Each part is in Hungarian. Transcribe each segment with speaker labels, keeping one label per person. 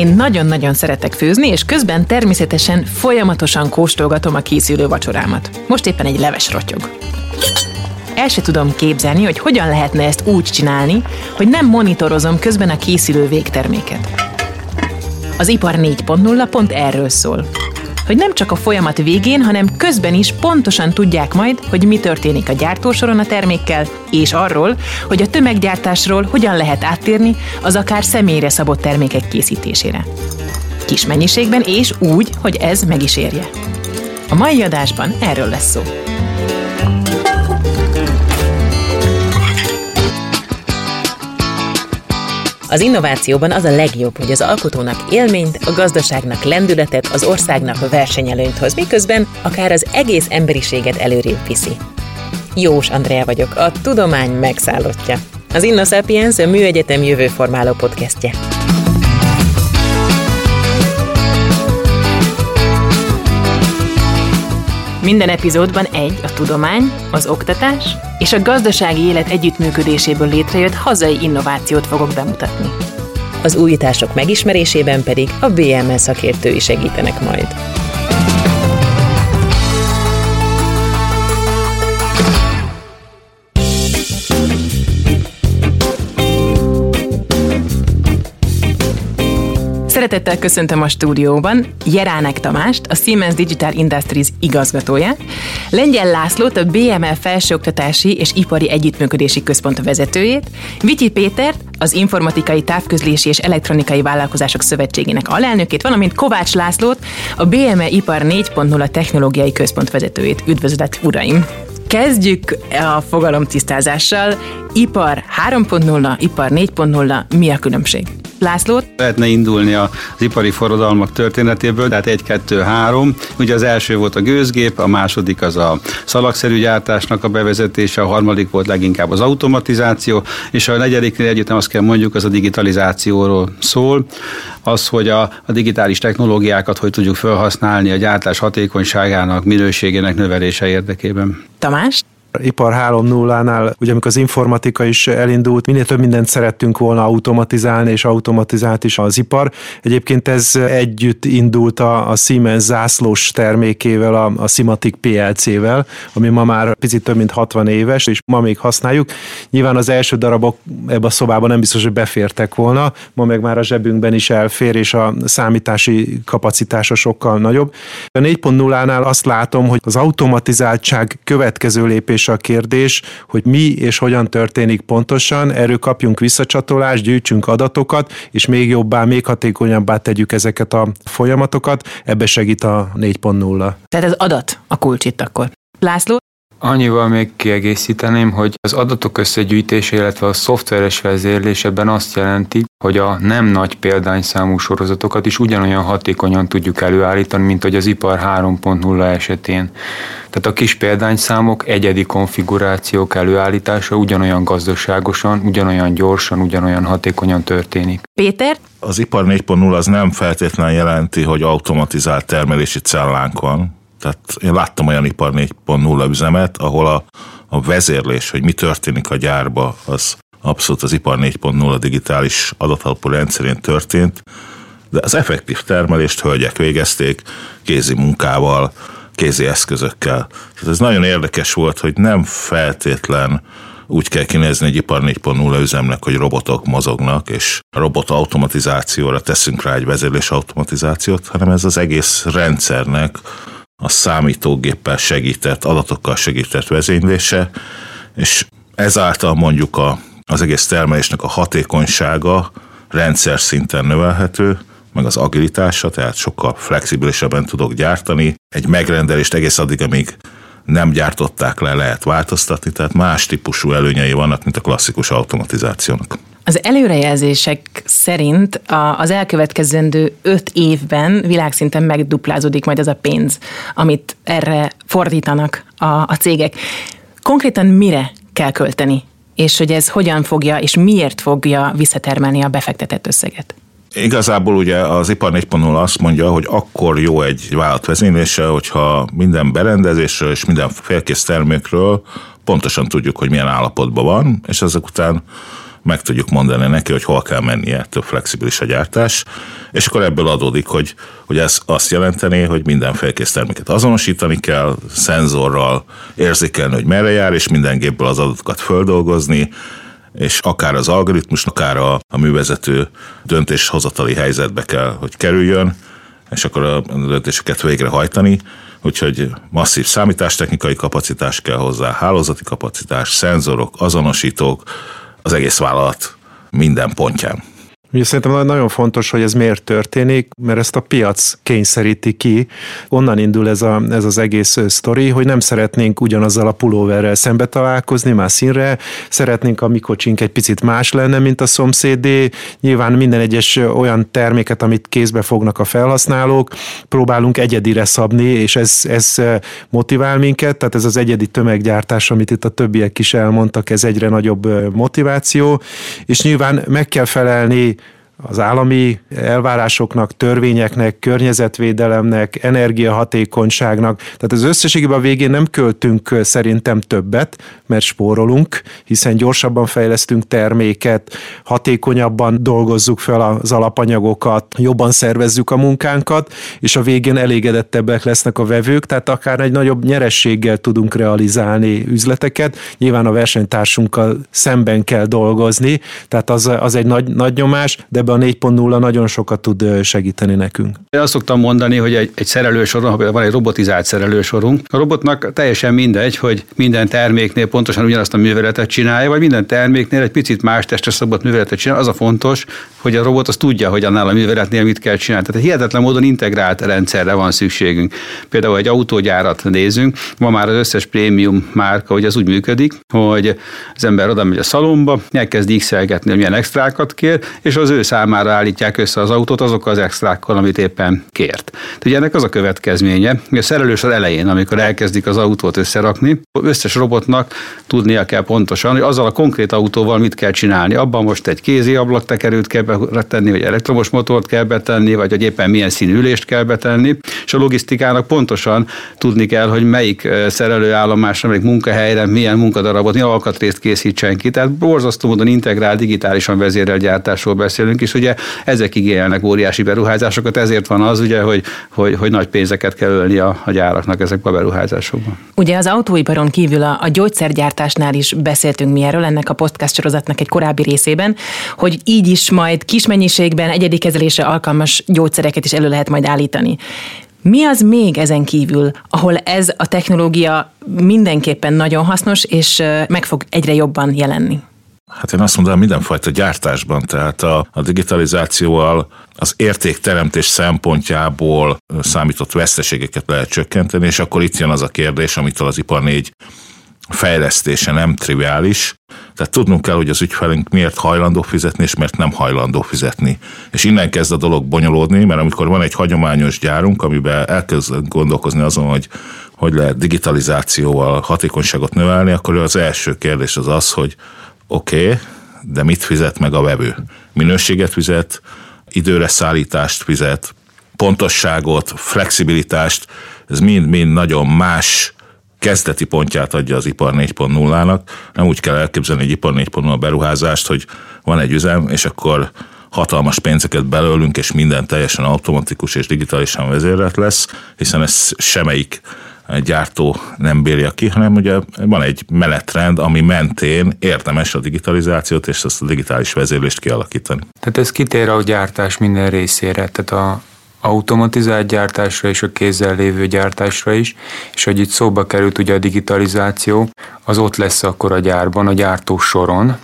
Speaker 1: Én nagyon-nagyon szeretek főzni, és közben természetesen folyamatosan kóstolgatom a készülő vacsorámat. Most éppen egy leves rotyog. El se tudom képzelni, hogy hogyan lehetne ezt úgy csinálni, hogy nem monitorozom közben a készülő végterméket. Az ipar 4.0 pont erről szól hogy nem csak a folyamat végén, hanem közben is pontosan tudják majd, hogy mi történik a gyártósoron a termékkel, és arról, hogy a tömeggyártásról hogyan lehet áttérni az akár személyre szabott termékek készítésére. Kis mennyiségben és úgy, hogy ez meg is érje. A mai adásban erről lesz szó. Az innovációban az a legjobb, hogy az alkotónak élményt, a gazdaságnak lendületet, az országnak versenyelőnyt hoz, miközben akár az egész emberiséget előrébb viszi. Jós Andrea vagyok, a tudomány megszállottja. Az InnoSapiens a Műegyetem jövőformáló podcastje. Minden epizódban egy a tudomány, az oktatás és a gazdasági élet együttműködéséből létrejött hazai innovációt fogok bemutatni. Az újítások megismerésében pedig a BML szakértői segítenek majd. Szeretettel köszöntöm a stúdióban Jeránek Tamást, a Siemens Digital Industries igazgatóját, Lengyel Lászlót, a BML Felsőoktatási és Ipari Együttműködési Központ vezetőjét, Vityi Pétert, az Informatikai Távközlési és Elektronikai Vállalkozások Szövetségének alelnökét, valamint Kovács Lászlót, a BME Ipar 4.0 Technológiai Központ vezetőjét. Üdvözlet, uraim! Kezdjük a fogalomtisztázással. Ipar 3.0, ipar 4.0, mi a különbség? Lászlót?
Speaker 2: Lehetne indulni az ipari forradalmak történetéből, tehát 1, 2, 3. Ugye az első volt a gőzgép, a második az a szalagszerű gyártásnak a bevezetése, a harmadik volt leginkább az automatizáció, és a negyediknél együtt azt kell mondjuk, az a digitalizációról szól. Az, hogy a, a digitális technológiákat hogy tudjuk felhasználni a gyártás hatékonyságának, minőségének növelése érdekében.
Speaker 1: Tamás?
Speaker 3: Ipar 3.0-nál, ugye amikor az informatika is elindult, minél több mindent szerettünk volna automatizálni, és automatizált is az ipar. Egyébként ez együtt indult a, a Siemens zászlós termékével, a, a Simatic PLC-vel, ami ma már picit több mint 60 éves, és ma még használjuk. Nyilván az első darabok ebbe a szobában nem biztos, hogy befértek volna, ma meg már a zsebünkben is elfér, és a számítási kapacitása sokkal nagyobb. A 4.0-nál azt látom, hogy az automatizáltság következő lépés és a kérdés, hogy mi és hogyan történik pontosan, erről kapjunk visszacsatolást, gyűjtsünk adatokat, és még jobbá, még hatékonyabbá tegyük ezeket a folyamatokat, ebbe segít a 4.0.
Speaker 1: Tehát az adat a kulcs itt akkor. László?
Speaker 4: Annyival még kiegészíteném, hogy az adatok összegyűjtése, illetve a szoftveres vezérléseben azt jelenti, hogy a nem nagy példányszámú sorozatokat is ugyanolyan hatékonyan tudjuk előállítani, mint hogy az ipar 3.0 esetén. Tehát a kis példányszámok, egyedi konfigurációk előállítása ugyanolyan gazdaságosan, ugyanolyan gyorsan, ugyanolyan hatékonyan történik.
Speaker 1: Péter?
Speaker 5: Az ipar 4.0 az nem feltétlenül jelenti, hogy automatizált termelési cellánk van, tehát én láttam olyan ipar 4.0 üzemet, ahol a, a vezérlés, hogy mi történik a gyárba, az abszolút az ipar 4.0 digitális adatalapú rendszerén történt, de az effektív termelést hölgyek végezték kézi munkával, kézi eszközökkel. Tehát ez nagyon érdekes volt, hogy nem feltétlen úgy kell kinézni egy ipar 4.0 üzemnek, hogy robotok mozognak, és robot automatizációra teszünk rá egy vezérlés automatizációt, hanem ez az egész rendszernek a számítógéppel segített, adatokkal segített vezénylése, és ezáltal mondjuk a, az egész termelésnek a hatékonysága rendszer szinten növelhető, meg az agilitása, tehát sokkal flexibilisebben tudok gyártani. Egy megrendelést egész addig, amíg nem gyártották le, lehet változtatni, tehát más típusú előnyei vannak, mint a klasszikus automatizációnak.
Speaker 1: Az előrejelzések szerint az elkövetkezendő öt évben világszinten megduplázódik majd az a pénz, amit erre fordítanak a, a cégek. Konkrétan mire kell költeni? És hogy ez hogyan fogja, és miért fogja visszatermelni a befektetett összeget?
Speaker 5: Igazából ugye az ipar 4.0 azt mondja, hogy akkor jó egy vállalat vezénylése, hogyha minden berendezésről és minden félkész termékről pontosan tudjuk, hogy milyen állapotban van, és ezek után meg tudjuk mondani neki, hogy hol kell mennie, több flexibilis a gyártás, és akkor ebből adódik, hogy, hogy ez azt jelenteni, hogy minden felkész terméket azonosítani kell, szenzorral érzékelni, hogy merre jár, és minden gépből az adatokat földolgozni, és akár az algoritmus, akár a, a művezető döntéshozatali helyzetbe kell, hogy kerüljön, és akkor a döntéseket végrehajtani, úgyhogy masszív számítástechnikai kapacitás kell hozzá, hálózati kapacitás, szenzorok, azonosítók, az egész vállalat minden pontján.
Speaker 3: Ugye szerintem nagyon fontos, hogy ez miért történik, mert ezt a piac kényszeríti ki. Onnan indul ez, a, ez az egész sztori, hogy nem szeretnénk ugyanazzal a pulóverrel szembe találkozni, már színre, szeretnénk a mi egy picit más lenne, mint a szomszédé. Nyilván minden egyes olyan terméket, amit kézbe fognak a felhasználók, próbálunk egyedire szabni, és ez, ez motivál minket, tehát ez az egyedi tömeggyártás, amit itt a többiek is elmondtak, ez egyre nagyobb motiváció, és nyilván meg kell felelni az állami elvárásoknak, törvényeknek, környezetvédelemnek, energiahatékonyságnak. Tehát az összességében a végén nem költünk szerintem többet, mert spórolunk, hiszen gyorsabban fejlesztünk terméket, hatékonyabban dolgozzuk fel az alapanyagokat, jobban szervezzük a munkánkat, és a végén elégedettebbek lesznek a vevők, tehát akár egy nagyobb nyerességgel tudunk realizálni üzleteket. Nyilván a versenytársunkkal szemben kell dolgozni, tehát az, az egy nagy, nagy nyomás, de ebbe a 4.0 nagyon sokat tud segíteni nekünk.
Speaker 2: Én azt szoktam mondani, hogy egy, egy szerelősoron, van egy robotizált szerelősorunk, a robotnak teljesen mindegy, hogy minden terméknél pontosan ugyanazt a műveletet csinálja, vagy minden terméknél egy picit más testre szabott műveletet csinál. Az a fontos, hogy a robot az tudja, hogy annál a műveletnél mit kell csinálni. Tehát hihetetlen módon integrált rendszerre van szükségünk. Például egy autógyárat nézünk, ma már az összes prémium márka, hogy az úgy működik, hogy az ember oda megy a szalomba, elkezd x hogy milyen extrákat kér, és az ő állítják össze az autót azokkal az extrákkal, amit éppen kért. Ugye ennek az a következménye, hogy a szerelős az elején, amikor elkezdik az autót összerakni, összes robotnak tudnia kell pontosan, hogy azzal a konkrét autóval mit kell csinálni. Abban most egy kézi ablaktekerőt kell betenni, vagy elektromos motort kell betenni, vagy hogy éppen milyen színű ülést kell betenni, és a logisztikának pontosan tudni kell, hogy melyik szerelőállomásra, melyik munkahelyre, milyen munkadarabot, milyen alkatrészt készítsen ki. Tehát borzasztó módon integrált, digitálisan vezérelt gyártásról beszélünk, és ugye ezek igényelnek óriási beruházásokat, ezért van az, ugye, hogy, hogy, hogy nagy pénzeket kell ölni a, a gyáraknak ezekbe a beruházásokban.
Speaker 1: Ugye az autóiparon kívül a, a gyógyszergyártásnál is beszéltünk mi erről, ennek a podcast sorozatnak egy korábbi részében, hogy így is majd kis mennyiségben egyedi kezelésre alkalmas gyógyszereket is elő lehet majd állítani. Mi az még ezen kívül, ahol ez a technológia mindenképpen nagyon hasznos, és meg fog egyre jobban jelenni?
Speaker 5: Hát én azt mondom, mindenfajta gyártásban, tehát a, a digitalizációval az értékteremtés szempontjából számított veszteségeket lehet csökkenteni, és akkor itt jön az a kérdés, amitől az ipar 4 fejlesztése nem triviális, tehát tudnunk kell, hogy az ügyfelünk miért hajlandó fizetni, és miért nem hajlandó fizetni. És innen kezd a dolog bonyolódni, mert amikor van egy hagyományos gyárunk, amiben elkezd gondolkozni azon, hogy hogy lehet digitalizációval hatékonyságot növelni, akkor az első kérdés az az, hogy oké, okay, de mit fizet meg a vevő? Minőséget fizet, időre szállítást fizet, pontosságot, flexibilitást, ez mind-mind nagyon más kezdeti pontját adja az ipar 4.0-nak. Nem úgy kell elképzelni egy ipar 4.0 beruházást, hogy van egy üzem, és akkor hatalmas pénzeket belőlünk, és minden teljesen automatikus és digitálisan vezérelt lesz, hiszen ez semmelyik gyártó nem bírja ki, hanem ugye van egy menetrend, ami mentén érdemes a digitalizációt és ezt a digitális vezérlést kialakítani.
Speaker 4: Tehát ez kitér a gyártás minden részére, tehát a automatizált gyártásra és a kézzel lévő gyártásra is, és hogy itt szóba került ugye a digitalizáció, az ott lesz akkor a gyárban, a gyártó soron,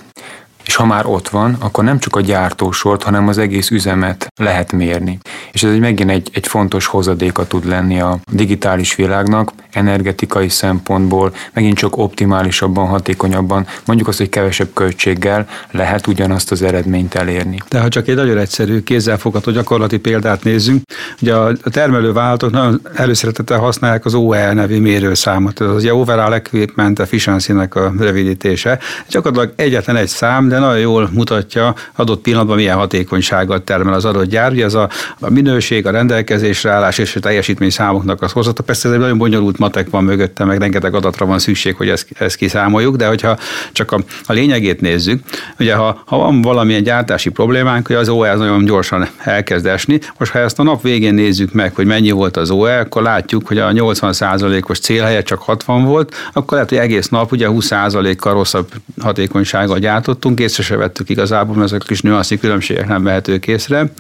Speaker 4: és ha már ott van, akkor nem csak a gyártósort, hanem az egész üzemet lehet mérni. És ez egy megint egy, egy fontos hozadéka tud lenni a digitális világnak, energetikai szempontból, megint csak optimálisabban, hatékonyabban, mondjuk azt, hogy kevesebb költséggel lehet ugyanazt az eredményt elérni.
Speaker 2: De ha csak egy nagyon egyszerű, kézzelfogható gyakorlati példát nézzünk, ugye a termelővállalatok nagyon előszeretettel használják az OEL nevű mérőszámot, ez az Overall Equipment Efficiency-nek a rövidítése. Gyakorlatilag egyetlen egy szám, de de nagyon jól mutatja adott pillanatban milyen hatékonysággal termel az adott gyár. Ugye ez a, a minőség, a rendelkezésre állás és a teljesítmény számoknak az hozata. Persze ez egy nagyon bonyolult matek van mögötte, meg rengeteg adatra van szükség, hogy ezt, ezt kiszámoljuk, de hogyha csak a, a lényegét nézzük, ugye ha, ha van valamilyen gyártási problémánk, hogy az OE az nagyon gyorsan elkezd esni. Most ha ezt a nap végén nézzük meg, hogy mennyi volt az OE, akkor látjuk, hogy a 80%-os cél helyett csak 60 volt, akkor lehet, hogy egész nap ugye 20%-kal rosszabb hatékonysággal gyártottunk, észre se vettük igazából, mert ezek a kis nüanszi különbségek nem vehetők észre.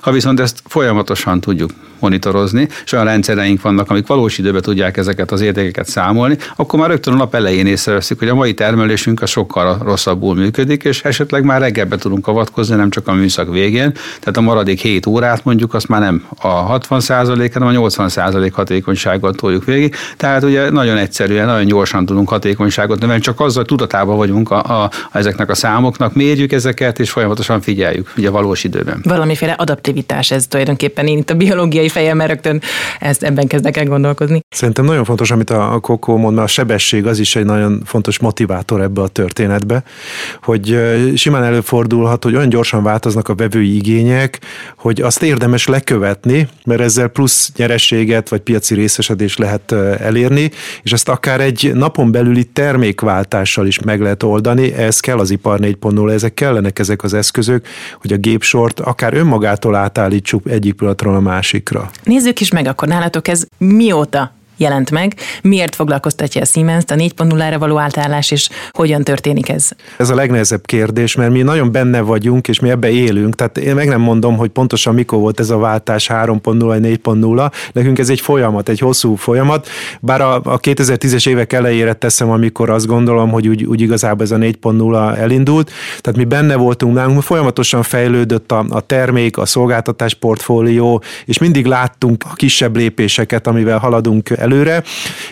Speaker 2: Ha viszont ezt folyamatosan tudjuk monitorozni, és olyan rendszereink vannak, amik valós időben tudják ezeket az értékeket számolni, akkor már rögtön a nap elején észreveszik, hogy a mai termelésünk a sokkal rosszabbul működik, és esetleg már reggelbe tudunk avatkozni, nem csak a műszak végén. Tehát a maradék 7 órát mondjuk azt már nem a 60% hanem a 80% hatékonysággal toljuk végig. Tehát ugye nagyon egyszerűen, nagyon gyorsan tudunk hatékonyságot növelni, csak azzal tudatában vagyunk a, a, a, ezeknek a számoknak, mérjük ezeket, és folyamatosan figyeljük, ugye valós időben.
Speaker 1: Valamiféle adaptivitás ez tulajdonképpen én itt a biológiai fejemmel rögtön ezt ebben kezdek el gondolkozni.
Speaker 3: Szerintem nagyon fontos, amit a Kokó mond, mert a sebesség az is egy nagyon fontos motivátor ebbe a történetbe, hogy simán előfordulhat, hogy olyan gyorsan változnak a vevői igények, hogy azt érdemes lekövetni, mert ezzel plusz nyerességet vagy piaci részesedést lehet elérni, és ezt akár egy napon belüli termékváltással is meg lehet oldani. Ez kell az ipar 4.0, ezek kellenek ezek az eszközök, hogy a gépsort akár önmagától átállítsuk egyik pillanatról a másikra.
Speaker 1: Nézzük is meg akkor nálatok ez mióta jelent meg. Miért foglalkoztatja a Siemens-t a 4.0-ra való átállás, és hogyan történik ez?
Speaker 3: Ez a legnehezebb kérdés, mert mi nagyon benne vagyunk, és mi ebbe élünk. Tehát én meg nem mondom, hogy pontosan mikor volt ez a váltás 3.0 4.0. Nekünk ez egy folyamat, egy hosszú folyamat. Bár a, a 2010-es évek elejére teszem, amikor azt gondolom, hogy úgy, úgy igazából ez a 4.0 elindult. Tehát mi benne voltunk nálunk, folyamatosan fejlődött a, a termék, a szolgáltatás portfólió, és mindig láttunk a kisebb lépéseket, amivel haladunk előre,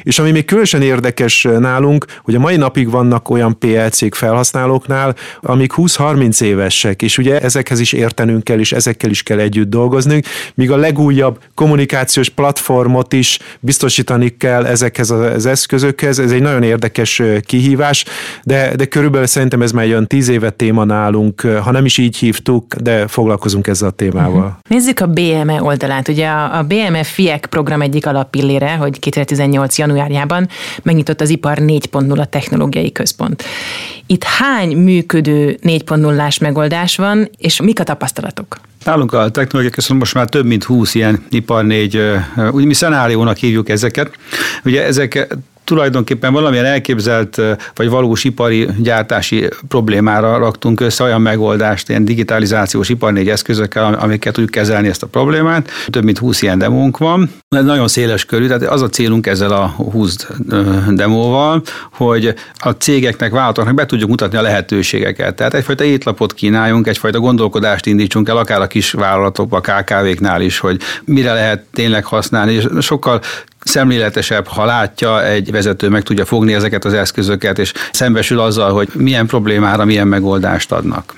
Speaker 3: és ami még különösen érdekes nálunk, hogy a mai napig vannak olyan PLC-k felhasználóknál, amik 20-30 évesek, és ugye ezekhez is értenünk kell, és ezekkel is kell együtt dolgoznunk, míg a legújabb kommunikációs platformot is biztosítani kell ezekhez az eszközökhez, ez egy nagyon érdekes kihívás, de, de körülbelül szerintem ez már olyan 10 éve téma nálunk, ha nem is így hívtuk, de foglalkozunk ezzel a témával.
Speaker 1: Nézzük a BME oldalát. Ugye a, a BME FIEK program egyik alappillére, hogy 2018. januárjában megnyitott az Ipar 4.0 technológiai központ. Itt hány működő 4.0-ás megoldás van, és mik a tapasztalatok?
Speaker 2: Nálunk a technológiai központ most már több mint 20 ilyen ipar 4, úgy mi szenáriónak hívjuk ezeket. Ugye ezek tulajdonképpen valamilyen elképzelt vagy valós ipari gyártási problémára raktunk össze olyan megoldást, ilyen digitalizációs ipar négy eszközökkel, amiket tudjuk kezelni ezt a problémát. Több mint 20 ilyen demónk van. Ez nagyon széles körű, tehát az a célunk ezzel a 20 demóval, hogy a cégeknek, vállalatoknak be tudjuk mutatni a lehetőségeket. Tehát egyfajta étlapot kínáljunk, egyfajta gondolkodást indítsunk el, akár a kis vállalatokban, a KKV-knál is, hogy mire lehet tényleg használni, és sokkal szemléletesebb, ha látja egy vezető, meg tudja fogni ezeket az eszközöket, és szembesül azzal, hogy milyen problémára milyen megoldást adnak.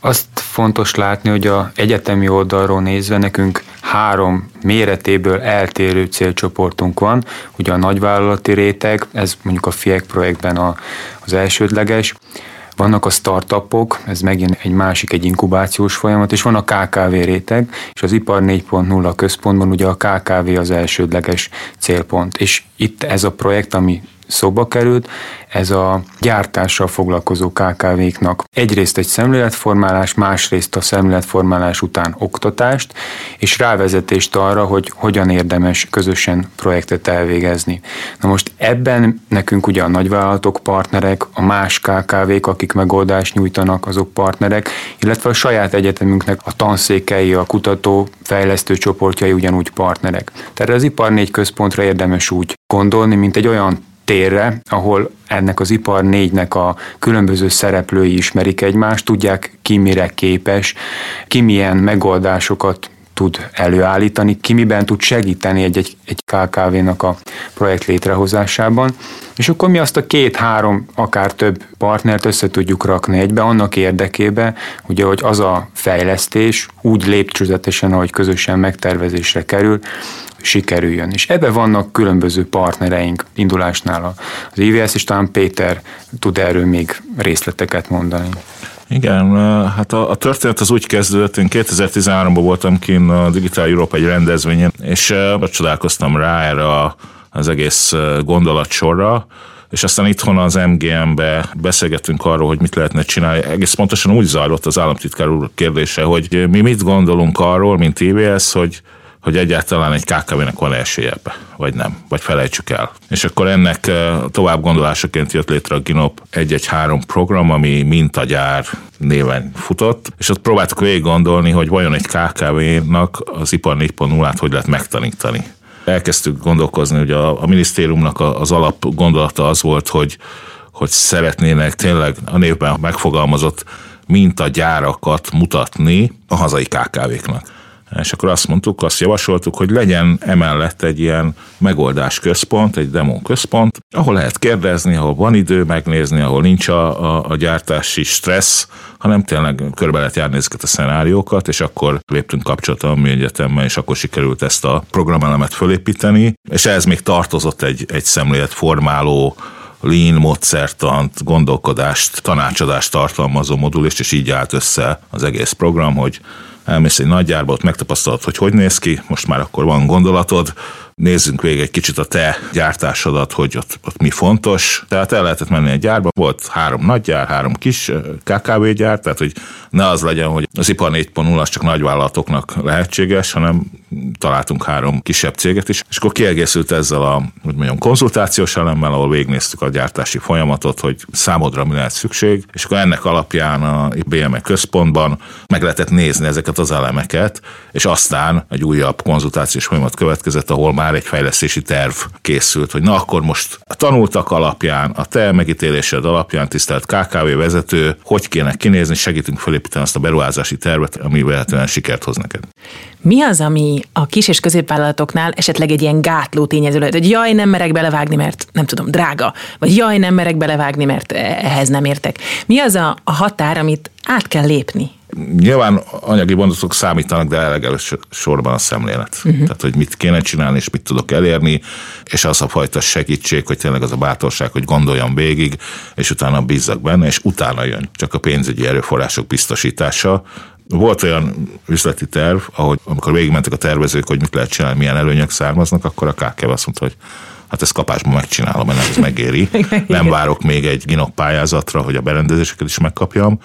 Speaker 4: Azt fontos látni, hogy a egyetemi oldalról nézve nekünk három méretéből eltérő célcsoportunk van. Ugye a nagyvállalati réteg, ez mondjuk a FIEK projektben a, az elsődleges, vannak a startupok, ez megint egy másik, egy inkubációs folyamat, és van a KKV réteg, és az Ipar 4.0 központban ugye a KKV az elsődleges célpont. És itt ez a projekt, ami szóba került, ez a gyártással foglalkozó KKV-knak egyrészt egy szemléletformálás, másrészt a szemléletformálás után oktatást, és rávezetést arra, hogy hogyan érdemes közösen projektet elvégezni. Na most ebben nekünk ugye a nagyvállalatok partnerek, a más KKV-k, akik megoldást nyújtanak, azok partnerek, illetve a saját egyetemünknek a tanszékei, a kutató, fejlesztő csoportjai ugyanúgy partnerek. Tehát az Ipar 4 központra érdemes úgy gondolni, mint egy olyan térre, ahol ennek az ipar négynek a különböző szereplői ismerik egymást, tudják ki mire képes, ki milyen megoldásokat tud előállítani, ki miben tud segíteni egy, egy, egy KKV-nak a projekt létrehozásában, és akkor mi azt a két-három, akár több partnert össze tudjuk rakni egybe, annak érdekébe, ugye, hogy az a fejlesztés úgy lépcsőzetesen, ahogy közösen megtervezésre kerül, sikerüljön. És ebbe vannak különböző partnereink indulásnál az IVS, és talán Péter tud erről még részleteket mondani.
Speaker 5: Igen, hát a, a történet az úgy kezdődött, én 2013-ban voltam kint a Digital Europe egy rendezvényen, és csodálkoztam rá erre az egész gondolatsorra, és aztán itthon az MGM-be beszélgettünk arról, hogy mit lehetne csinálni. Egész pontosan úgy zajlott az államtitkár úr kérdése, hogy mi mit gondolunk arról, mint TBS, hogy hogy egyáltalán egy KKV-nek van esélye vagy nem, vagy felejtsük el. És akkor ennek tovább gondolásaként jött létre a Ginop 113 program, ami mintagyár néven futott, és ott próbáltuk végig gondolni, hogy vajon egy KKV-nak az ipar 4.0-át hogy lehet megtanítani elkezdtük gondolkozni, hogy a, a minisztériumnak az alap gondolata az volt, hogy, hogy szeretnének tényleg a névben megfogalmazott mintagyárakat mutatni a hazai KKV-knak. És akkor azt mondtuk, azt javasoltuk, hogy legyen emellett egy ilyen megoldás központ, egy demo központ, ahol lehet kérdezni, ahol van idő megnézni, ahol nincs a, a, a gyártási stressz, hanem tényleg körbe lehet járni ezeket a szenáriókat, és akkor léptünk kapcsolatban a mi egyetemmel, és akkor sikerült ezt a programelemet fölépíteni, és ehhez még tartozott egy, egy szemléletformáló lean módszertant, gondolkodást, tanácsadást tartalmazó modul, és így állt össze az egész program, hogy elmész egy nagygyárba, ott megtapasztalod, hogy hogy néz ki, most már akkor van gondolatod, nézzünk végig egy kicsit a te gyártásodat, hogy ott, ott mi fontos. Tehát el lehetett menni egy gyárba, volt három nagy gyár, három kis KKV gyár, tehát hogy ne az legyen, hogy az ipar 4.0 az csak nagyvállalatoknak lehetséges, hanem találtunk három kisebb céget is, és akkor kiegészült ezzel a, hogy mondjam, konzultációs elemmel, ahol végignéztük a gyártási folyamatot, hogy számodra mi lehet szükség, és akkor ennek alapján a BME központban meg lehetett nézni ezeket az elemeket, és aztán egy újabb konzultációs folyamat következett, ahol már egy fejlesztési terv készült, hogy na akkor most a tanultak alapján, a te megítélésed alapján, tisztelt KKV vezető, hogy kéne kinézni, segítünk felépíteni azt a beruházási tervet, ami vehetően sikert hoz neked.
Speaker 1: Mi az, ami a kis és középvállalatoknál esetleg egy ilyen gátló tényező lehet, hogy jaj, nem merek belevágni, mert nem tudom, drága, vagy jaj, nem merek belevágni, mert ehhez nem értek. Mi az a, a határ, amit át kell lépni?
Speaker 5: Nyilván anyagi gondolatok számítanak, de legelős sorban a szemlélet. Uh-huh. Tehát, hogy mit kéne csinálni, és mit tudok elérni, és az a fajta segítség, hogy tényleg az a bátorság, hogy gondoljam végig, és utána bízzak benne, és utána jön csak a pénzügyi erőforrások biztosítása, volt olyan üzleti terv, ahogy amikor végigmentek a tervezők, hogy mit lehet csinálni, milyen előnyök származnak, akkor a KKV azt mondta, hogy hát ezt kapásban megcsinálom, mert ez megéri. Nem várok még egy ginok pályázatra, hogy a berendezéseket is megkapjam.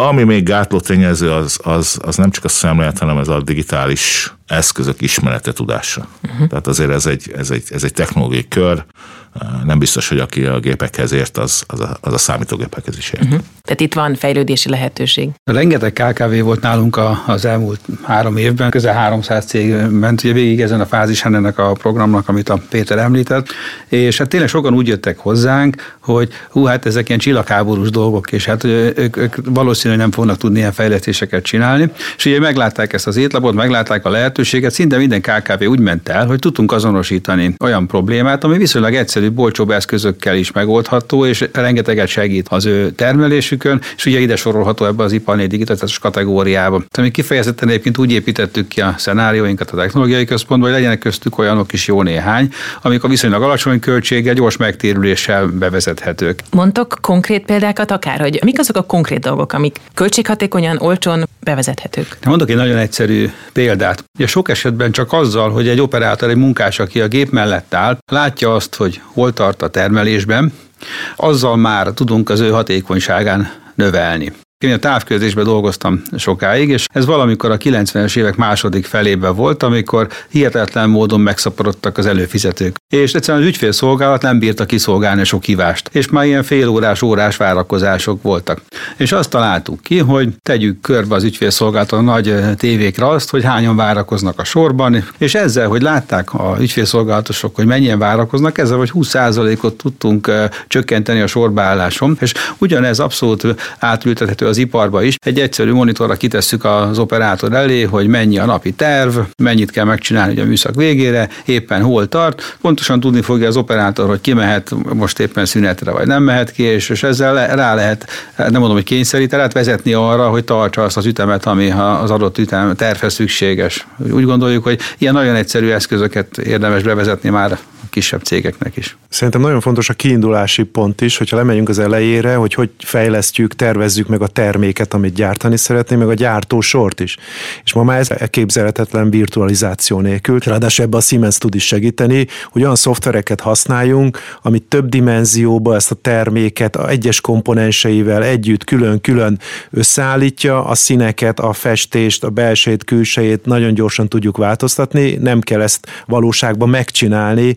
Speaker 5: Ami még gátló tényező, az, az, az nem csak a szemlélet, hanem ez a digitális eszközök ismerete tudása. Uh-huh. Tehát azért ez egy, ez, egy, ez egy technológiai kör, nem biztos, hogy aki a gépekhez ért, az, az, a, az a számítógépekhez is ért. Uh-huh.
Speaker 1: Tehát itt van fejlődési lehetőség.
Speaker 2: Rengeteg KKV volt nálunk a, az elmúlt három évben, közel 300 cég ment ugye végig ezen a fázisán ennek a programnak, amit a Péter említett, és hát tényleg sokan úgy jöttek hozzánk, hogy hú, hát ezek ilyen csillagháborús dolgok, és hát ők, ők valószínűleg nem fognak tudni ilyen fejlesztéseket csinálni, és ugye meglátták ezt az étlapot, meglátták a lehetőséget, szinte minden KKV úgy ment el, hogy tudtunk azonosítani olyan problémát, ami viszonylag egyszerű egyszerűbb, olcsóbb eszközökkel is megoldható, és rengeteget segít az ő termelésükön, és ugye ide sorolható ebbe az ipari digitációs kategóriába. Tehát mi kifejezetten egyébként úgy építettük ki a szenárióinkat a technológiai központban, hogy legyenek köztük olyanok is jó néhány, amik a viszonylag alacsony költséggel, gyors megtérüléssel bevezethetők.
Speaker 1: Mondtok konkrét példákat akár, hogy mik azok a konkrét dolgok, amik költséghatékonyan, olcsón bevezethetők?
Speaker 2: Mondok egy nagyon egyszerű példát. Ugye sok esetben csak azzal, hogy egy operátor, egy munkás, aki a gép mellett áll, látja azt, hogy hol tart a termelésben, azzal már tudunk az ő hatékonyságán növelni. Én a távközlésben dolgoztam sokáig, és ez valamikor a 90-es évek második felében volt, amikor hihetetlen módon megszaporodtak az előfizetők. És egyszerűen az ügyfélszolgálat nem bírta kiszolgálni sok hívást, és már ilyen félórás, órás várakozások voltak. És azt találtuk ki, hogy tegyük körbe az ügyfélszolgálaton nagy tévékre azt, hogy hányan várakoznak a sorban, és ezzel, hogy látták a ügyfélszolgálatosok, hogy mennyien várakoznak, ezzel vagy 20%-ot tudtunk csökkenteni a sorbaálláson, és ugyanez abszolút átültethető az iparba is. Egy egyszerű monitorra kitesszük az operátor elé, hogy mennyi a napi terv, mennyit kell megcsinálni a műszak végére, éppen hol tart. Pontosan tudni fogja az operátor, hogy ki mehet most éppen szünetre, vagy nem mehet ki, és, és ezzel rá lehet, nem mondom, hogy kényszerít, lehet vezetni arra, hogy tartsa azt az ütemet, ami az adott ütem tervhez szükséges. Úgy gondoljuk, hogy ilyen nagyon egyszerű eszközöket érdemes bevezetni már kisebb cégeknek is.
Speaker 3: Szerintem nagyon fontos a kiindulási pont is, hogyha lemegyünk az elejére, hogy hogy fejlesztjük, tervezzük meg a terméket, amit gyártani szeretnénk, meg a gyártó sort is. És ma már ez elképzelhetetlen virtualizáció nélkül. Ráadásul ebbe a Siemens tud is segíteni, hogy olyan szoftvereket használjunk, amit több dimenzióba ezt a terméket a egyes komponenseivel együtt külön-külön összeállítja, a színeket, a festést, a belsejét, külsejét nagyon gyorsan tudjuk változtatni, nem kell ezt valóságban megcsinálni,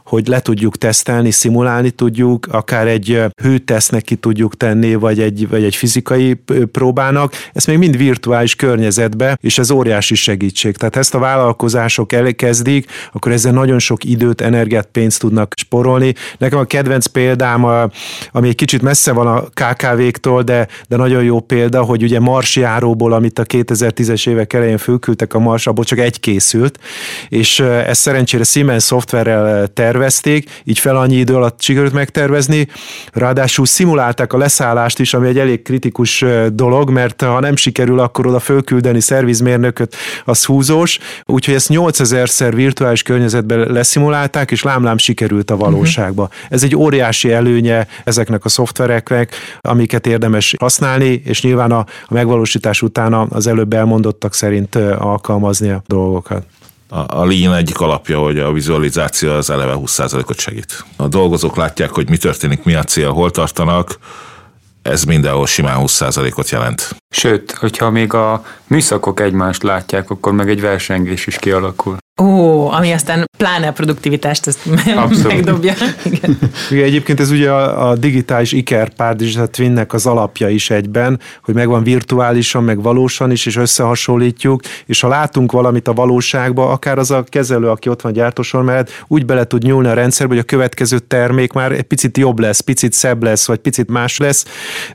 Speaker 3: hogy le tudjuk tesztelni, szimulálni tudjuk, akár egy hőtesznek ki tudjuk tenni, vagy egy, vagy egy fizikai próbának, ezt még mind virtuális környezetbe, és ez óriási segítség. Tehát ezt a vállalkozások elkezdik, akkor ezzel nagyon sok időt, energiát, pénzt tudnak sporolni. Nekem a kedvenc példám, ami egy kicsit messze van a KKV-któl, de, de nagyon jó példa, hogy ugye marsjáróból, amit a 2010-es évek elején fölküldtek a Mars, abból csak egy készült, és ez szerencsére Siemens szoftverrel terve tervezték, így fel annyi idő alatt sikerült megtervezni, ráadásul szimulálták a leszállást is, ami egy elég kritikus dolog, mert ha nem sikerül, akkor oda fölküldeni szervizmérnököt, az húzós, úgyhogy ezt 8000-szer virtuális környezetben leszimulálták, és lámlám sikerült a valóságba. Uh-huh. Ez egy óriási előnye ezeknek a szoftvereknek, amiket érdemes használni, és nyilván a, a megvalósítás után az előbb elmondottak szerint alkalmazni a dolgokat
Speaker 5: a, a Lean egyik alapja, hogy a vizualizáció az eleve 20%-ot segít. A dolgozók látják, hogy mi történik, mi a cél, hol tartanak, ez mindenhol simán 20%-ot jelent.
Speaker 4: Sőt, hogyha még a műszakok egymást látják, akkor meg egy versengés is kialakul.
Speaker 1: Ó, ami aztán pláne a produktivitást ezt Abszolút. megdobja.
Speaker 3: Igen. Igen, egyébként ez ugye a, a digitális ikerpár Digital Twinnek az alapja is egyben, hogy megvan virtuálisan, meg valósan is, és összehasonlítjuk, és ha látunk valamit a valóságba, akár az a kezelő, aki ott van gyártósor mellett, úgy bele tud nyúlni a rendszerbe, hogy a következő termék már egy picit jobb lesz, picit szebb lesz, vagy picit más lesz,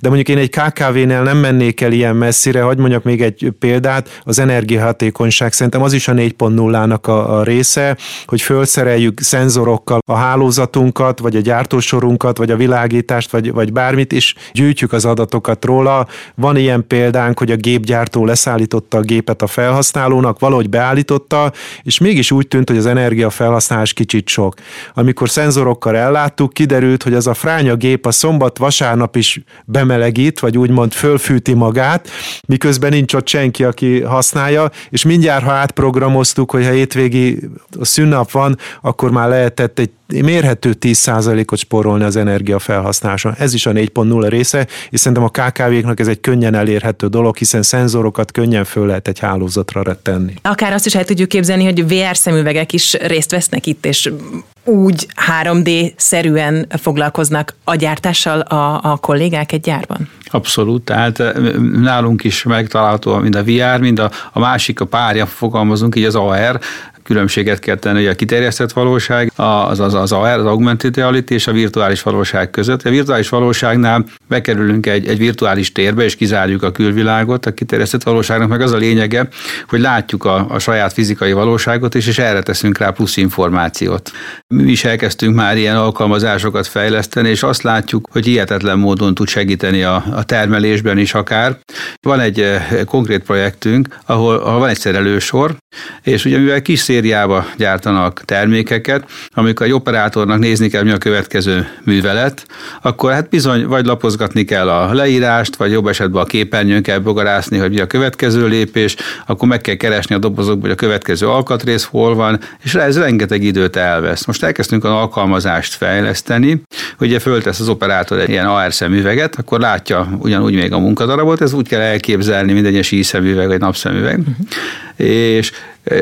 Speaker 3: de mondjuk én egy KKV-nél nem mennék el ilyen messzire, hogy mondjak még egy példát, az energiahatékonyság szerintem az is a 4.0-nak a, a része, hogy felszereljük szenzorokkal a hálózatunkat, vagy a gyártósorunkat, vagy a világítást, vagy, vagy bármit, és gyűjtjük az adatokat róla. Van ilyen példánk, hogy a gépgyártó leszállította a gépet a felhasználónak, valahogy beállította, és mégis úgy tűnt, hogy az energiafelhasználás kicsit sok. Amikor szenzorokkal elláttuk, kiderült, hogy az a fránya gép a szombat, vasárnap is bemelegít, vagy úgymond fölfűti magát, miközben nincs ott senki, aki használja, és mindjárt, ha átprogramoztuk, hogy ha hétvégi szünnap van, akkor már lehetett egy mérhető 10%-ot spórolni az energia felhasználáson. Ez is a 4.0 része, és szerintem a KKV-knak ez egy könnyen elérhető dolog, hiszen szenzorokat könnyen föl lehet egy hálózatra tenni.
Speaker 1: Akár azt is el tudjuk képzelni, hogy VR szemüvegek is részt vesznek itt, és úgy 3D-szerűen foglalkoznak a gyártással a, a kollégák egy gyárban?
Speaker 2: Abszolút, tehát nálunk is megtalálható mind a VR, mind a, a másik, a párja fogalmazunk, így az AR, különbséget kell tenni, a kiterjesztett valóság, az, az, az AR, az augmented reality és a virtuális valóság között. A virtuális valóságnál bekerülünk egy, egy virtuális térbe, és kizárjuk a külvilágot. A kiterjesztett valóságnak meg az a lényege, hogy látjuk a, a saját fizikai valóságot is, és erre teszünk rá plusz információt. Mi is elkezdtünk már ilyen alkalmazásokat fejleszteni, és azt látjuk, hogy hihetetlen módon tud segíteni a, a termelésben is akár. Van egy eh, konkrét projektünk, ahol, ahol van egy szerelősor, és ugye mivel kis szériába gyártanak termékeket, amikor egy operátornak nézni kell, mi a következő művelet, akkor hát bizony vagy lapozgatni kell a leírást, vagy jobb esetben a képernyőn kell bogarászni, hogy mi a következő lépés, akkor meg kell keresni a dobozokból, hogy a következő alkatrész hol van, és ez rengeteg időt elvesz. Most elkezdtünk az alkalmazást fejleszteni, ugye föltesz az operátor egy ilyen AR szemüveget, akkor látja ugyanúgy még a munkadarabot, ez úgy kell elképzelni, mint egy síszemüveg, vagy napszemüveg. Uh-huh. És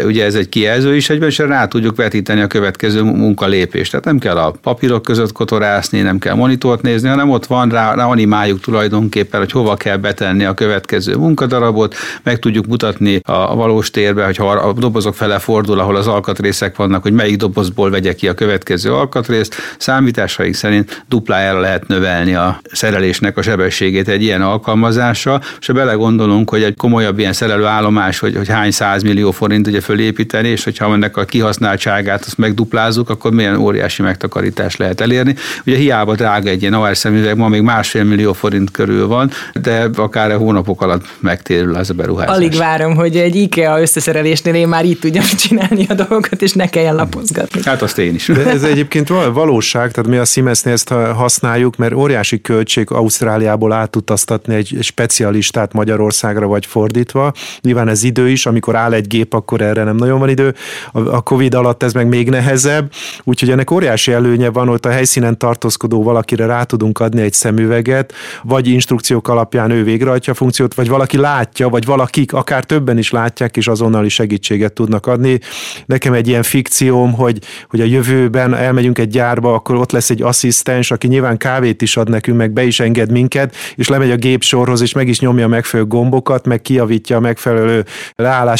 Speaker 2: ugye ez egy kijelző is egyben, és rá tudjuk vetíteni a következő munkalépést. Tehát nem kell a papírok között kotorászni, nem kell monitort nézni, hanem ott van, rá, rá animáljuk tulajdonképpen, hogy hova kell betenni a következő munkadarabot, meg tudjuk mutatni a valós térbe, hogy ha a dobozok fele fordul, ahol az alkatrészek vannak, hogy melyik dobozból vegye ki a következő alkatrészt. Számításaink szerint duplájára lehet növelni a szerelésnek a sebességét egy ilyen alkalmazással, és ha belegondolunk, hogy egy komolyabb ilyen szerelő állomás, hogy, hogy hány 100 millió forint ugye fölépíteni, és hogyha ennek a kihasználtságát azt megduplázzuk, akkor milyen óriási megtakarítást lehet elérni. Ugye hiába drága egy ilyen AR szemüveg, ma még másfél millió forint körül van, de akár a hónapok alatt megtérül az a beruházás.
Speaker 1: Alig várom, hogy egy IKEA összeszerelésnél én már így tudjam csinálni a dolgokat, és ne kelljen lapozgatni.
Speaker 2: Hát azt én is.
Speaker 3: De ez egyébként valóság, tehát mi a Siemensnél ezt használjuk, mert óriási költség Ausztráliából átutaztatni egy specialistát Magyarországra vagy fordítva. Nyilván ez idő is, amikor áll egy gép, akkor erre nem nagyon van idő. A Covid alatt ez meg még nehezebb, úgyhogy ennek óriási előnye van, hogy a helyszínen tartózkodó valakire rá tudunk adni egy szemüveget, vagy instrukciók alapján ő végrehajtja a funkciót, vagy valaki látja, vagy valakik, akár többen is látják, és azonnali segítséget tudnak adni. Nekem egy ilyen fikcióm, hogy, hogy a jövőben elmegyünk egy gyárba, akkor ott lesz egy asszisztens, aki nyilván kávét is ad nekünk, meg be is enged minket, és lemegy a gépsorhoz, és meg is nyomja megfelelő gombokat, meg kiavítja a megfelelő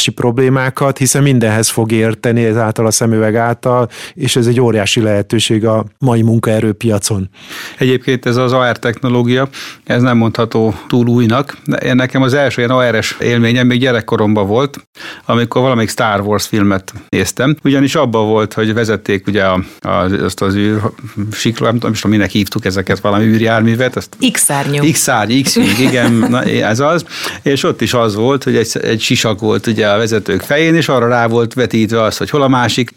Speaker 3: leállási problémákat, hiszen mindenhez fog érteni ezáltal a szemüveg által, és ez egy óriási lehetőség a mai munkaerőpiacon.
Speaker 2: Egyébként ez az AR technológia, ez nem mondható túl újnak. Nekem az első ilyen AR-es élményem még gyerekkoromban volt, amikor valamelyik Star Wars filmet néztem, ugyanis abban volt, hogy vezették ugye a, a, azt az űr sikla, nem tudom, minek hívtuk ezeket, valami űrjárművet. Ezt
Speaker 1: X-szárnyú.
Speaker 2: X-szárny, x igen, na, ez az. És ott is az volt, hogy egy, egy sisak volt ugye a vezetők fején, és arra rá volt vetítve az, hogy hol a másik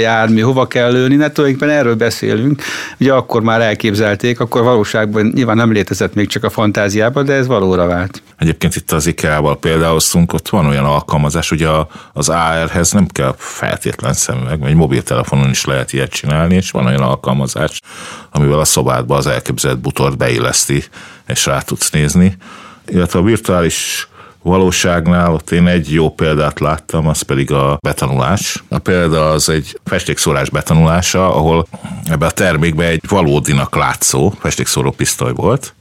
Speaker 2: jármű, hova kell lőni, ne tulajdonképpen erről beszélünk. Ugye akkor már elképzelték, akkor valóságban nyilván nem létezett még csak a fantáziában, de ez valóra vált.
Speaker 5: Egyébként itt az IKEA-val például ott van olyan alkalmazás, hogy az AR-hez nem kell feltétlen szemüveg, egy mobiltelefonon is lehet ilyet csinálni, és van olyan alkalmazás, amivel a szobádba az elképzelt butort beilleszti, és rá tudsz nézni. Illetve a virtuális valóságnál ott én egy jó példát láttam, az pedig a betanulás. A példa az egy festékszórás betanulása, ahol ebbe a termékbe egy valódinak látszó festékszóró pisztoly volt,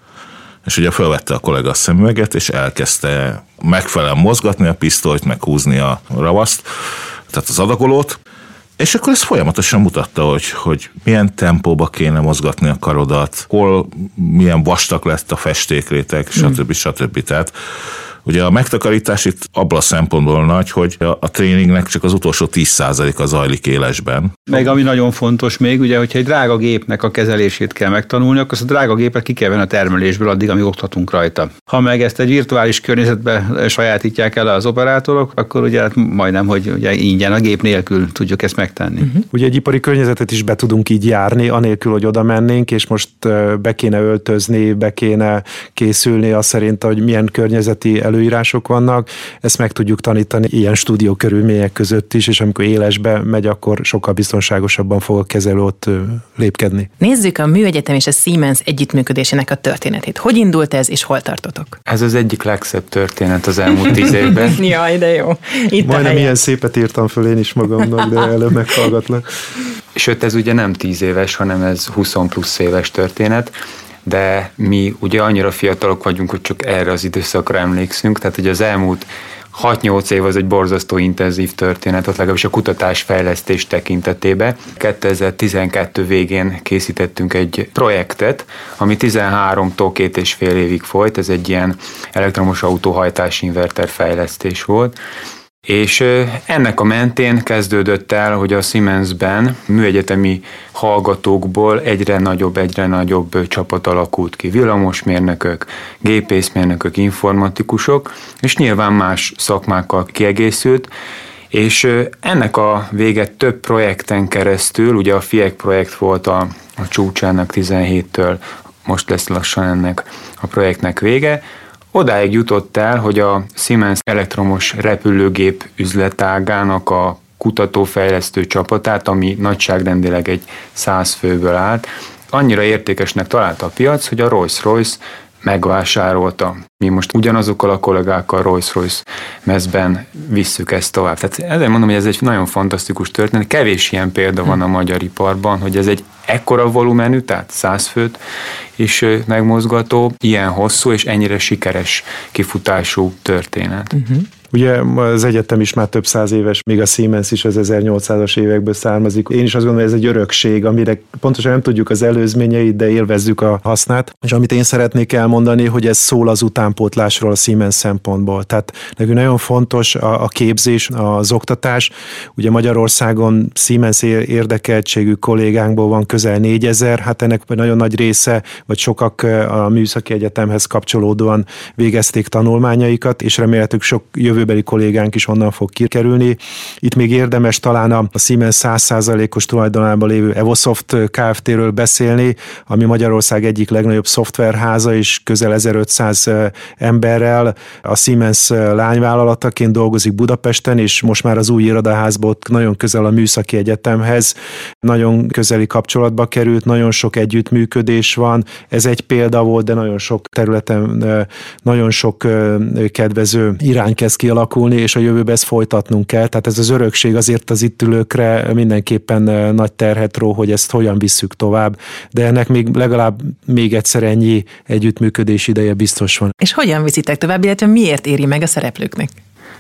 Speaker 5: és ugye felvette a kollega a szemüveget, és elkezdte megfelelően mozgatni a pisztolyt, meg húzni a ravaszt, tehát az adagolót, és akkor ez folyamatosan mutatta, hogy, hogy milyen tempóba kéne mozgatni a karodat, hol milyen vastag lett a festékréteg, stb. stb. Tehát Ugye a megtakarítás itt abban a szempontból nagy, hogy a tréningnek csak az utolsó 10%-a zajlik élesben.
Speaker 2: Meg ami nagyon fontos még, ugye, hogyha egy drága gépnek a kezelését kell megtanulni, akkor azt a drága gépet ki kell venni a termelésből addig, amíg oktatunk rajta. Ha meg ezt egy virtuális környezetbe sajátítják el az operátorok, akkor ugye hát majdnem, hogy ugye ingyen a gép nélkül tudjuk ezt megtenni. Uh-huh.
Speaker 3: Ugye egy ipari környezetet is be tudunk így járni, anélkül, hogy oda mennénk, és most be kéne öltözni, be kéne készülni azt szerint, hogy milyen környezeti elő előírások vannak, ezt meg tudjuk tanítani ilyen stúdió körülmények között is, és amikor élesbe megy, akkor sokkal biztonságosabban fog a kezelő ott lépkedni.
Speaker 1: Nézzük a Műegyetem és a Siemens együttműködésének a történetét. Hogy indult ez, és hol tartotok?
Speaker 4: Ez az egyik legszebb történet az elmúlt tíz évben.
Speaker 1: Jaj, de jó.
Speaker 3: Itt Majdnem ilyen szépet írtam föl én is magamnak, de előbb meghallgatlak.
Speaker 4: Sőt, ez ugye nem tíz éves, hanem ez 20 plusz éves történet de mi ugye annyira fiatalok vagyunk, hogy csak erre az időszakra emlékszünk, tehát hogy az elmúlt 6-8 év az egy borzasztó intenzív történet, ott legalábbis a kutatás-fejlesztés tekintetében. 2012 végén készítettünk egy projektet, ami 13-tól két és fél évig folyt, ez egy ilyen elektromos autóhajtás inverter fejlesztés volt, és ennek a mentén kezdődött el, hogy a Siemensben műegyetemi hallgatókból egyre nagyobb, egyre nagyobb csapat alakult ki. Villamosmérnökök, gépészmérnökök, informatikusok, és nyilván más szakmákkal kiegészült, és ennek a vége több projekten keresztül, ugye a FIEK projekt volt a, a csúcsának 17-től, most lesz lassan ennek a projektnek vége, Odáig jutott el, hogy a Siemens elektromos repülőgép üzletágának a kutatófejlesztő csapatát, ami nagyságrendileg egy száz főből állt, annyira értékesnek találta a piac, hogy a Rolls-Royce megvásárolta. Mi most ugyanazokkal a kollégákkal Rolls-Royce mezben visszük ezt tovább. Tehát ezért mondom, hogy ez egy nagyon fantasztikus történet. Kevés ilyen példa van a magyar iparban, hogy ez egy ekkora volumenű, tehát száz főt is megmozgató, ilyen hosszú és ennyire sikeres kifutású történet. Uh-huh.
Speaker 3: Ugye az egyetem is már több száz éves, még a Siemens is az 1800-as évekből származik. Én is azt gondolom, hogy ez egy örökség, amire pontosan nem tudjuk az előzményeit, de élvezzük a hasznát. És amit én szeretnék elmondani, hogy ez szól az utánpótlásról a Siemens szempontból. Tehát nekünk nagyon fontos a, a képzés, az oktatás. Ugye Magyarországon Siemens érdekeltségű kollégánkból van közel négyezer, hát ennek nagyon nagy része, vagy sokak a műszaki egyetemhez kapcsolódóan végezték tanulmányaikat, és remélhetőleg sok jövőbeli kollégánk is onnan fog kikerülni. Itt még érdemes talán a Siemens 100%-os tulajdonában lévő Evosoft Kft-ről beszélni, ami Magyarország egyik legnagyobb szoftverháza, és közel 1500 emberrel a Siemens lányvállalataként dolgozik Budapesten, és most már az új irodaházból nagyon közel a Műszaki Egyetemhez, nagyon közeli kapcsolatba került, nagyon sok együttműködés van. Ez egy példa volt, de nagyon sok területen nagyon sok kedvező irány kezd kialakulni, és a jövőben ezt folytatnunk kell. Tehát ez az örökség azért az itt ülőkre mindenképpen nagy terhet ró, hogy ezt hogyan visszük tovább, de ennek még legalább még egyszer ennyi együttműködés ideje biztos van.
Speaker 1: És hogyan viszitek tovább, illetve miért éri meg a szereplőknek?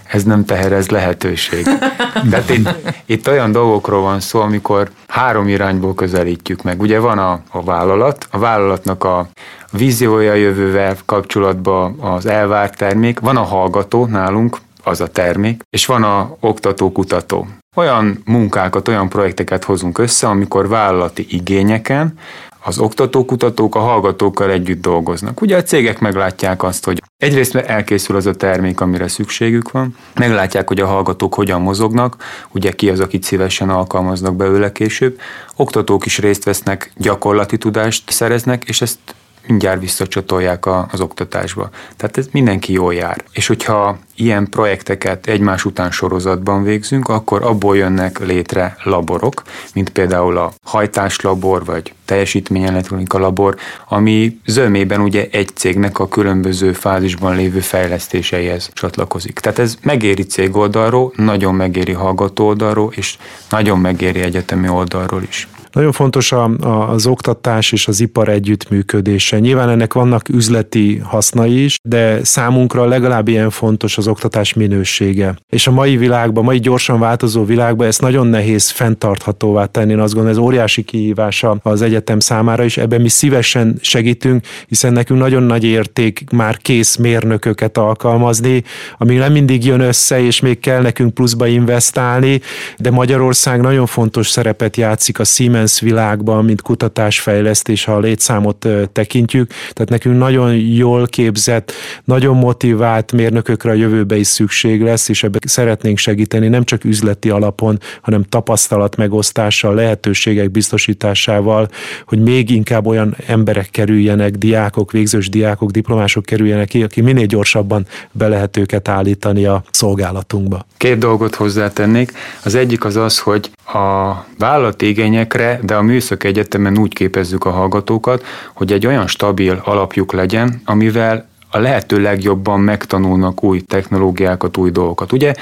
Speaker 4: Ez nem teher, ez lehetőség. Tehát itt, itt olyan dolgokról van szó, amikor három irányból közelítjük meg. Ugye van a, a vállalat, a vállalatnak a víziója jövővel kapcsolatban az elvárt termék, van a hallgató nálunk, az a termék, és van a oktató-kutató. Olyan munkákat, olyan projekteket hozunk össze, amikor vállalati igényeken az oktatókutatók a hallgatókkal együtt dolgoznak. Ugye a cégek meglátják azt, hogy egyrészt elkészül az a termék, amire szükségük van, meglátják, hogy a hallgatók hogyan mozognak, ugye ki az, akit szívesen alkalmaznak belőle később, oktatók is részt vesznek, gyakorlati tudást szereznek, és ezt mindjárt visszacsatolják a, az oktatásba. Tehát ez mindenki jól jár. És hogyha ilyen projekteket egymás után sorozatban végzünk, akkor abból jönnek létre laborok, mint például a hajtáslabor, vagy teljesítményelektronika labor, ami zömében ugye egy cégnek a különböző fázisban lévő fejlesztéseihez csatlakozik. Tehát ez megéri cég oldalról, nagyon megéri hallgató oldalról, és nagyon megéri egyetemi oldalról is.
Speaker 3: Nagyon fontos a, a, az oktatás és az ipar együttműködése. Nyilván ennek vannak üzleti hasznai is, de számunkra legalább ilyen fontos az oktatás minősége. És a mai világban, mai gyorsan változó világban ezt nagyon nehéz fenntarthatóvá tenni. Én azt gondolom, ez óriási kihívása az egyetem számára is. Ebben mi szívesen segítünk, hiszen nekünk nagyon nagy érték már kész mérnököket alkalmazni, ami nem mindig jön össze, és még kell nekünk pluszba investálni, de Magyarország nagyon fontos szerepet játszik a Siemens Siemens világban, mint kutatásfejlesztés, ha a létszámot tekintjük. Tehát nekünk nagyon jól képzett, nagyon motivált mérnökökre a jövőbe is szükség lesz, és ebbe szeretnénk segíteni nem csak üzleti alapon, hanem tapasztalat megosztással, lehetőségek biztosításával, hogy még inkább olyan emberek kerüljenek, diákok, végzős diákok, diplomások kerüljenek ki, aki minél gyorsabban be lehet őket állítani a szolgálatunkba.
Speaker 4: Két dolgot hozzátennék. Az egyik az az, hogy a vállalati igényekre de a Műszak Egyetemen úgy képezzük a hallgatókat, hogy egy olyan stabil alapjuk legyen, amivel a lehető legjobban megtanulnak új technológiákat, új dolgokat. Ugye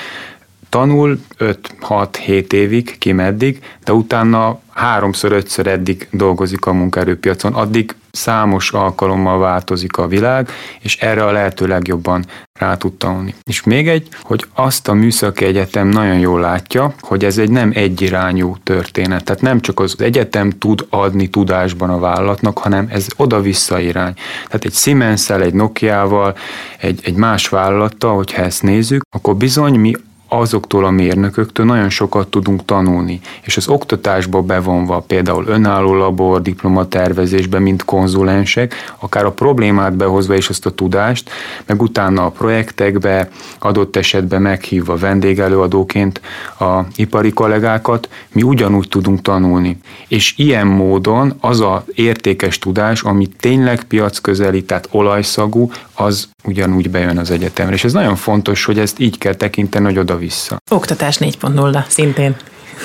Speaker 4: tanul 5-6-7 évig, ki meddig, de utána háromszor, ötször eddig dolgozik a munkaerőpiacon, addig számos alkalommal változik a világ, és erre a lehető legjobban rá tud tanulni. És még egy, hogy azt a műszaki egyetem nagyon jól látja, hogy ez egy nem egyirányú történet. Tehát nem csak az egyetem tud adni tudásban a vállalatnak, hanem ez oda-vissza irány. Tehát egy siemens egy Nokia-val, egy, egy más vállalattal, hogyha ezt nézzük, akkor bizony mi azoktól a mérnököktől nagyon sokat tudunk tanulni, és az oktatásba bevonva például önálló labor, diplomatervezésbe, mint konzulensek, akár a problémát behozva és azt a tudást, meg utána a projektekbe, adott esetben meghívva vendégelőadóként a ipari kollégákat, mi ugyanúgy tudunk tanulni. És ilyen módon az a értékes tudás, ami tényleg piacközeli, tehát olajszagú, az ugyanúgy bejön az egyetemre. És ez nagyon fontos, hogy ezt így kell tekinteni, hogy oda-vissza.
Speaker 1: Oktatás 4.0 szintén.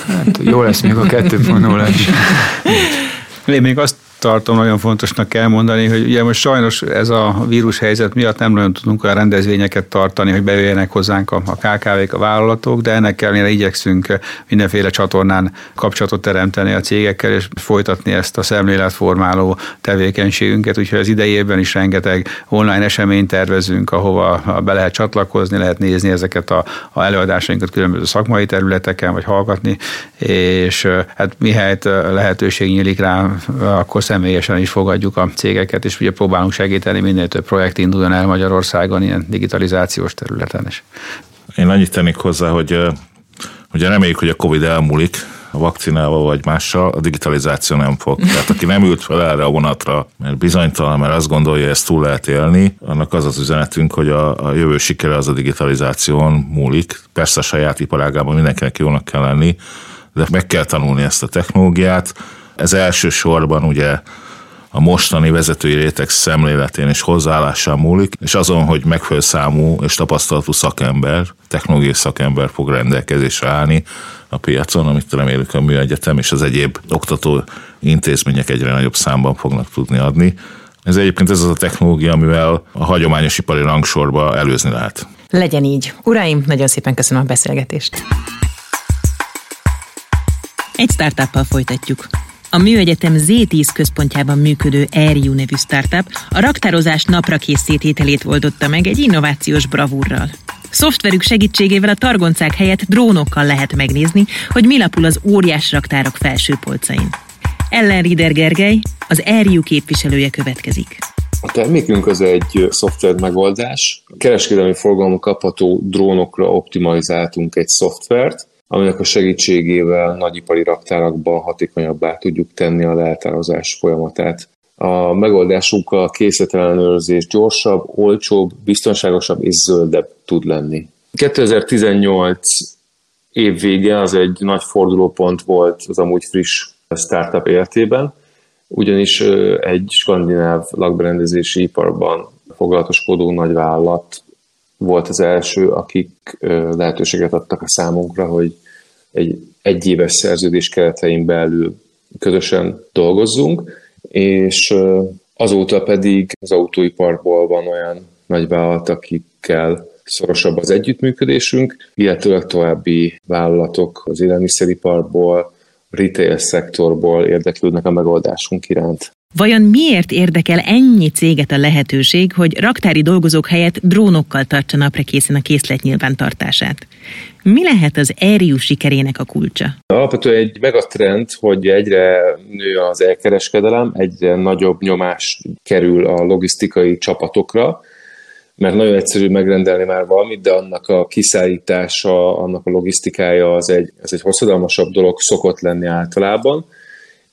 Speaker 4: Hát, jó lesz még a 2.0 is.
Speaker 2: Én még azt tartom nagyon fontosnak elmondani, hogy ugye most sajnos ez a vírus helyzet miatt nem nagyon tudunk olyan rendezvényeket tartani, hogy bejöjjenek hozzánk a, a KKV-k, a vállalatok, de ennek ellenére igyekszünk mindenféle csatornán kapcsolatot teremteni a cégekkel, és folytatni ezt a szemléletformáló tevékenységünket, úgyhogy az idejében is rengeteg online eseményt tervezünk, ahova be lehet csatlakozni, lehet nézni ezeket a, a előadásainkat különböző szakmai területeken, vagy hallgatni, és hát mihelyt lehetőség nyílik rá, akkor személyesen is fogadjuk a cégeket, és ugye próbálunk segíteni, minél több projekt induljon el Magyarországon ilyen digitalizációs területen is.
Speaker 5: Én annyit tennék hozzá, hogy ugye reméljük, hogy a Covid elmúlik, a vakcinával vagy mással, a digitalizáció nem fog. Tehát aki nem ült fel erre a vonatra, mert bizonytalan, mert azt gondolja, hogy ezt túl lehet élni, annak az az üzenetünk, hogy a, a jövő sikere az a digitalizáción múlik. Persze a saját iparágában mindenkinek jónak kell lenni, de meg kell tanulni ezt a technológiát. Ez elsősorban ugye a mostani vezetői réteg szemléletén és hozzáállásán múlik, és azon, hogy megfelelő számú és tapasztalatú szakember, technológiai szakember fog rendelkezésre állni a piacon, amit remélünk a műegyetem és az egyéb oktató intézmények egyre nagyobb számban fognak tudni adni. Ez egyébként ez az a technológia, amivel a hagyományos ipari rangsorba előzni lehet.
Speaker 6: Legyen így. Uraim, nagyon szépen köszönöm a beszélgetést.
Speaker 1: Egy startuppal folytatjuk. A Műegyetem Z10 központjában működő Airiu nevű startup a raktározás napra kész szétételét oldotta meg egy innovációs bravúrral. Szoftverük segítségével a targoncák helyett drónokkal lehet megnézni, hogy mi lapul az óriás raktárok felső polcain. Ellen Rieder Gergely, az Airiu képviselője következik.
Speaker 7: A termékünk az egy szoftver megoldás. Kereskedelmi forgalomú kapható drónokra optimalizáltunk egy szoftvert, aminek a segítségével nagyipari raktárakban hatékonyabbá tudjuk tenni a leltározás folyamatát. A megoldásunkkal készletellenőrzés gyorsabb, olcsóbb, biztonságosabb és zöldebb tud lenni. 2018 év vége az egy nagy fordulópont volt az amúgy friss startup életében, ugyanis egy skandináv lakberendezési iparban foglalatoskodó nagyvállalat volt az első, akik lehetőséget adtak a számunkra, hogy egy egyéves szerződés keretein belül közösen dolgozzunk, és azóta pedig az autóiparból van olyan nagyvállalat, akikkel szorosabb az együttműködésünk, illetőleg további vállalatok az élelmiszeriparból, retail szektorból érdeklődnek a megoldásunk iránt.
Speaker 1: Vajon miért érdekel ennyi céget a lehetőség, hogy raktári dolgozók helyett drónokkal tartsa napra készen a készlet nyilvántartását? Mi lehet az ERIU sikerének a kulcsa?
Speaker 7: Alapvetően egy megatrend, hogy egyre nő az elkereskedelem, egyre nagyobb nyomás kerül a logisztikai csapatokra, mert nagyon egyszerű megrendelni már valamit, de annak a kiszállítása, annak a logisztikája az egy, az egy hosszadalmasabb dolog szokott lenni általában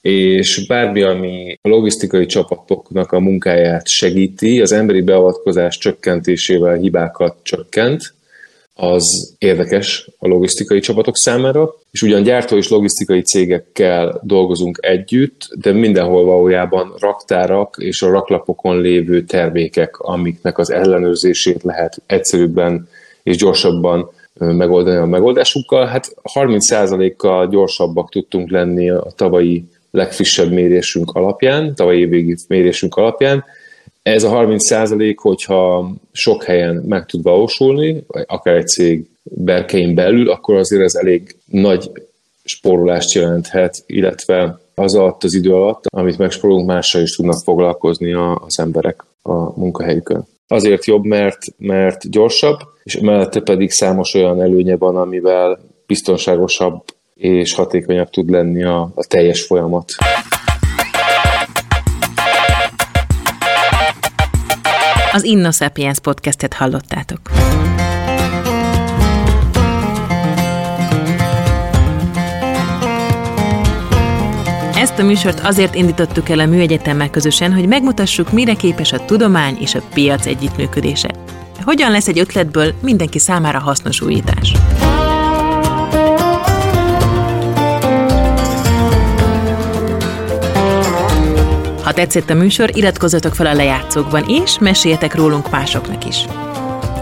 Speaker 7: és bármi, ami a logisztikai csapatoknak a munkáját segíti, az emberi beavatkozás csökkentésével hibákat csökkent, az érdekes a logisztikai csapatok számára, és ugyan gyártó és logisztikai cégekkel dolgozunk együtt, de mindenhol valójában raktárak és a raklapokon lévő termékek, amiknek az ellenőrzését lehet egyszerűbben és gyorsabban megoldani a megoldásukkal. Hát 30%-kal gyorsabbak tudtunk lenni a tavalyi legfrissebb mérésünk alapján, tavalyi évvégi mérésünk alapján. Ez a 30 százalék, hogyha sok helyen meg tud valósulni, akár egy cég berkein belül, akkor azért ez elég nagy spórolást jelenthet, illetve az alatt az idő alatt, amit megspórolunk, mással is tudnak foglalkozni az emberek a munkahelyükön. Azért jobb, mert, mert gyorsabb, és mellette pedig számos olyan előnye van, amivel biztonságosabb és hatékonyabb tud lenni a, a teljes folyamat.
Speaker 1: Az Inno Sapiens podcastet hallottátok. Ezt a műsort azért indítottuk el a Műegyetemmel közösen, hogy megmutassuk, mire képes a tudomány és a piac együttműködése. Hogyan lesz egy ötletből mindenki számára hasznos újítás. Ha tetszett a műsor, iratkozzatok fel a lejátszókban, és meséljetek rólunk másoknak is.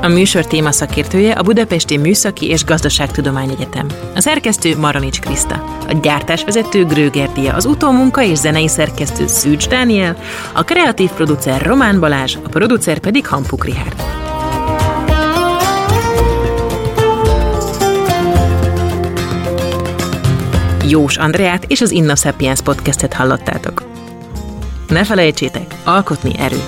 Speaker 1: A műsor téma szakértője a Budapesti Műszaki és Gazdaságtudományegyetem. A szerkesztő Maronics Kriszta. A gyártásvezető Gröger Dia, az utómunka és zenei szerkesztő Szűcs Dániel, a kreatív producer Román Balázs, a producer pedig Hampuk Rihárd. Jós Andreát és az Inna Sapiens podcastet hallottátok. Ne felejtsétek, alkotni erő.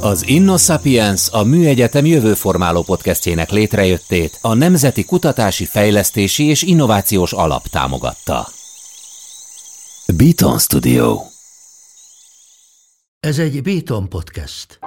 Speaker 8: Az Inno Sapiens a Műegyetem jövőformáló podcastjének létrejöttét a Nemzeti Kutatási Fejlesztési és Innovációs Alap támogatta. Beaton Studio
Speaker 9: Ez egy Beaton podcast.